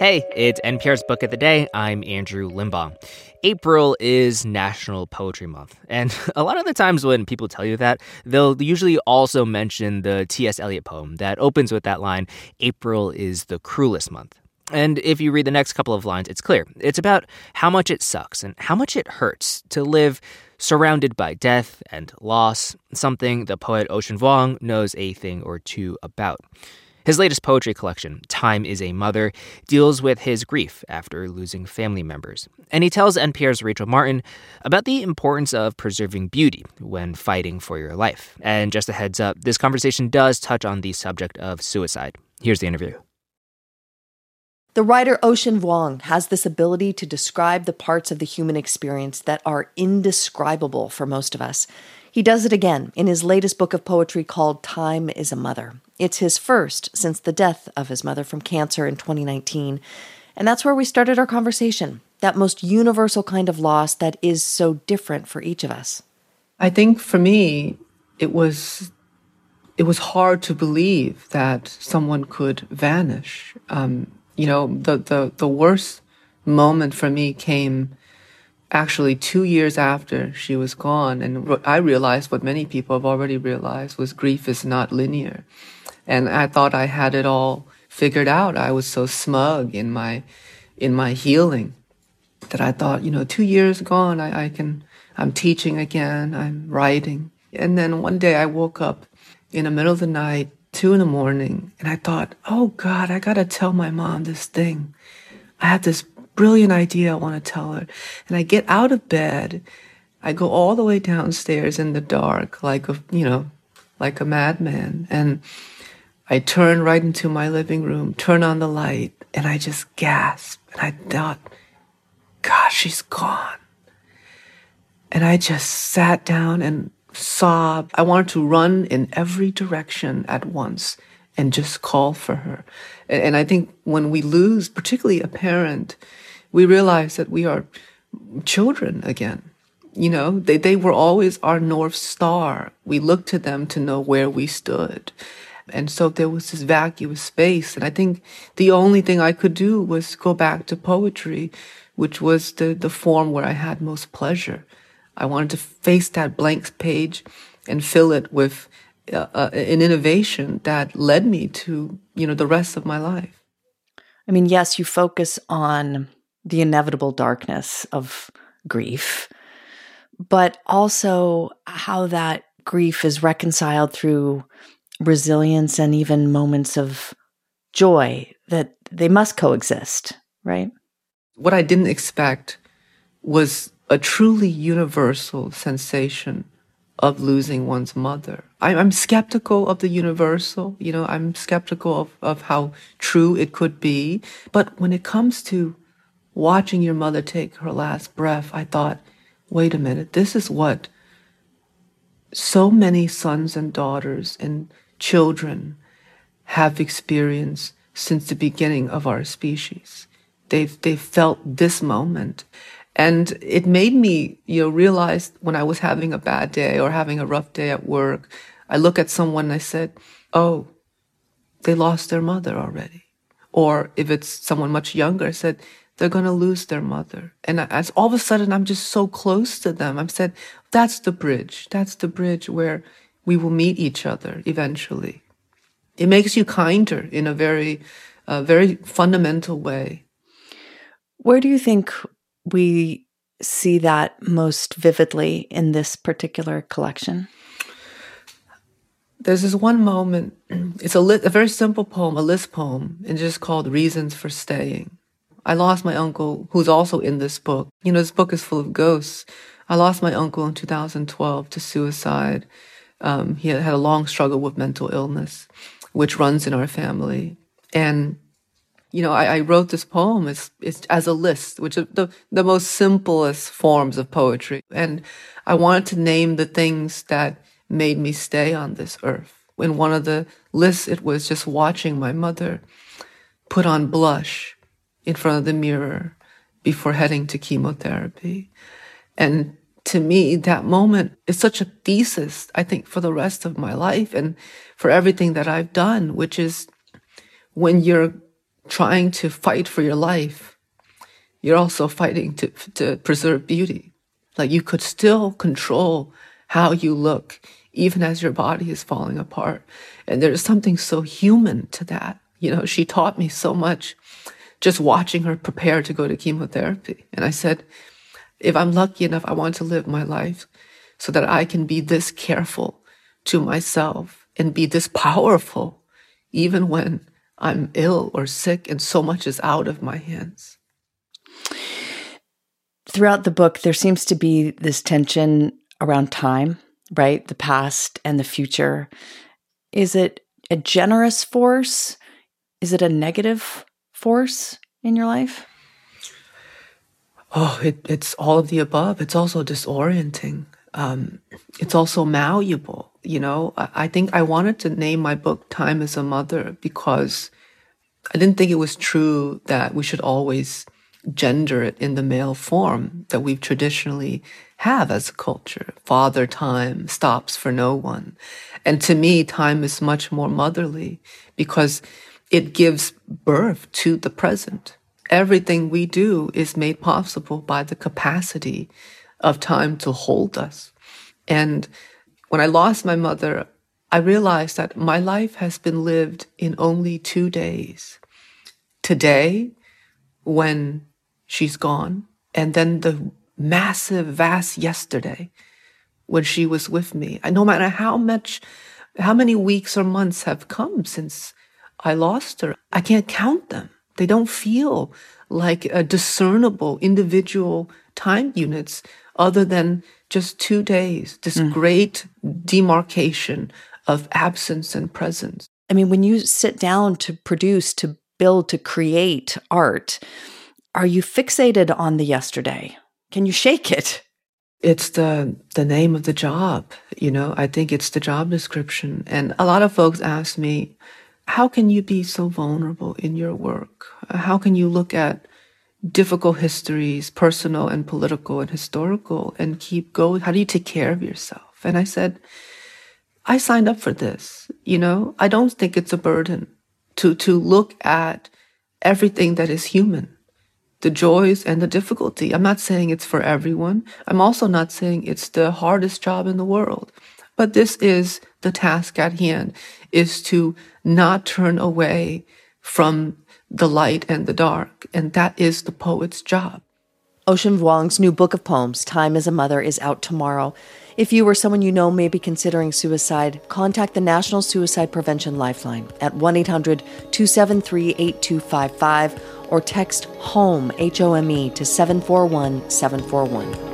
Hey, it's NPR's Book of the Day. I'm Andrew Limbong. April is National Poetry Month. And a lot of the times when people tell you that, they'll usually also mention the T.S. Eliot poem that opens with that line April is the cruelest month. And if you read the next couple of lines, it's clear. It's about how much it sucks and how much it hurts to live surrounded by death and loss, something the poet Ocean Vuong knows a thing or two about. His latest poetry collection, Time is a Mother, deals with his grief after losing family members. And he tells NPR's Rachel Martin about the importance of preserving beauty when fighting for your life. And just a heads up, this conversation does touch on the subject of suicide. Here's the interview. The writer Ocean Vuong has this ability to describe the parts of the human experience that are indescribable for most of us. He does it again in his latest book of poetry called Time is a Mother. It's his first since the death of his mother from cancer in 2019. And that's where we started our conversation that most universal kind of loss that is so different for each of us. I think for me, it was it was hard to believe that someone could vanish. Um, you know, the, the, the worst moment for me came actually two years after she was gone. And I realized what many people have already realized was grief is not linear. And I thought I had it all figured out. I was so smug in my, in my healing that I thought, you know, two years gone, I, I can, I'm teaching again, I'm writing. And then one day I woke up in the middle of the night two in the morning and I thought, oh God, I gotta tell my mom this thing. I have this brilliant idea I want to tell her. And I get out of bed. I go all the way downstairs in the dark, like a, you know, like a madman. And I turn right into my living room, turn on the light, and I just gasp. And I thought, gosh, she's gone. And I just sat down and sob. I wanted to run in every direction at once and just call for her. And I think when we lose, particularly a parent, we realize that we are children again. You know, they, they were always our North Star. We looked to them to know where we stood. And so there was this vacuous space. And I think the only thing I could do was go back to poetry, which was the, the form where I had most pleasure. I wanted to face that blank page and fill it with uh, uh, an innovation that led me to, you know, the rest of my life. I mean, yes, you focus on the inevitable darkness of grief, but also how that grief is reconciled through resilience and even moments of joy that they must coexist, right? What I didn't expect was a truly universal sensation of losing one's mother. I'm skeptical of the universal, you know, I'm skeptical of, of how true it could be. But when it comes to watching your mother take her last breath, I thought, wait a minute, this is what so many sons and daughters and children have experienced since the beginning of our species. They've, they've felt this moment. And it made me, you know, realize when I was having a bad day or having a rough day at work, I look at someone and I said, Oh, they lost their mother already. Or if it's someone much younger, I said, they're going to lose their mother. And as all of a sudden, I'm just so close to them. I'm said, that's the bridge. That's the bridge where we will meet each other eventually. It makes you kinder in a very, uh, very fundamental way. Where do you think we see that most vividly in this particular collection? There's this one moment. It's a, lit, a very simple poem, a list poem, and just called "Reasons for Staying." I lost my uncle, who's also in this book. You know, this book is full of ghosts. I lost my uncle in 2012 to suicide. Um, he had a long struggle with mental illness, which runs in our family. And, you know, I, I wrote this poem as, as a list, which is the, the most simplest forms of poetry. And I wanted to name the things that made me stay on this earth. In one of the lists, it was just watching my mother put on blush in front of the mirror before heading to chemotherapy. And to me, that moment is such a thesis, I think, for the rest of my life and for everything that I've done, which is when you're trying to fight for your life, you're also fighting to, to preserve beauty. Like you could still control how you look, even as your body is falling apart. And there's something so human to that. You know, she taught me so much just watching her prepare to go to chemotherapy. And I said, if I'm lucky enough, I want to live my life so that I can be this careful to myself and be this powerful, even when I'm ill or sick and so much is out of my hands. Throughout the book, there seems to be this tension around time, right? The past and the future. Is it a generous force? Is it a negative force in your life? Oh, it, it's all of the above. It's also disorienting. Um, it's also malleable. You know, I, I think I wanted to name my book Time is a Mother because I didn't think it was true that we should always gender it in the male form that we've traditionally have as a culture. Father time stops for no one. And to me, time is much more motherly because it gives birth to the present. Everything we do is made possible by the capacity of time to hold us. And when I lost my mother, I realized that my life has been lived in only two days. Today, when she's gone, and then the massive, vast yesterday when she was with me. And no matter how much, how many weeks or months have come since I lost her, I can't count them. They don't feel like a discernible individual time units other than just two days, this mm. great demarcation of absence and presence. I mean, when you sit down to produce, to build, to create art, are you fixated on the yesterday? Can you shake it? It's the the name of the job, you know. I think it's the job description. And a lot of folks ask me, how can you be so vulnerable in your work? How can you look at difficult histories, personal and political and historical, and keep going? How do you take care of yourself? And I said, I signed up for this. You know, I don't think it's a burden to, to look at everything that is human the joys and the difficulty. I'm not saying it's for everyone. I'm also not saying it's the hardest job in the world. But this is the task at hand is to not turn away from the light and the dark. And that is the poet's job. Ocean Vuong's new book of poems, Time is a Mother, is out tomorrow. If you or someone you know may be considering suicide, contact the National Suicide Prevention Lifeline at 1 800 273 8255 or text HOME, H O M E, to 741 741.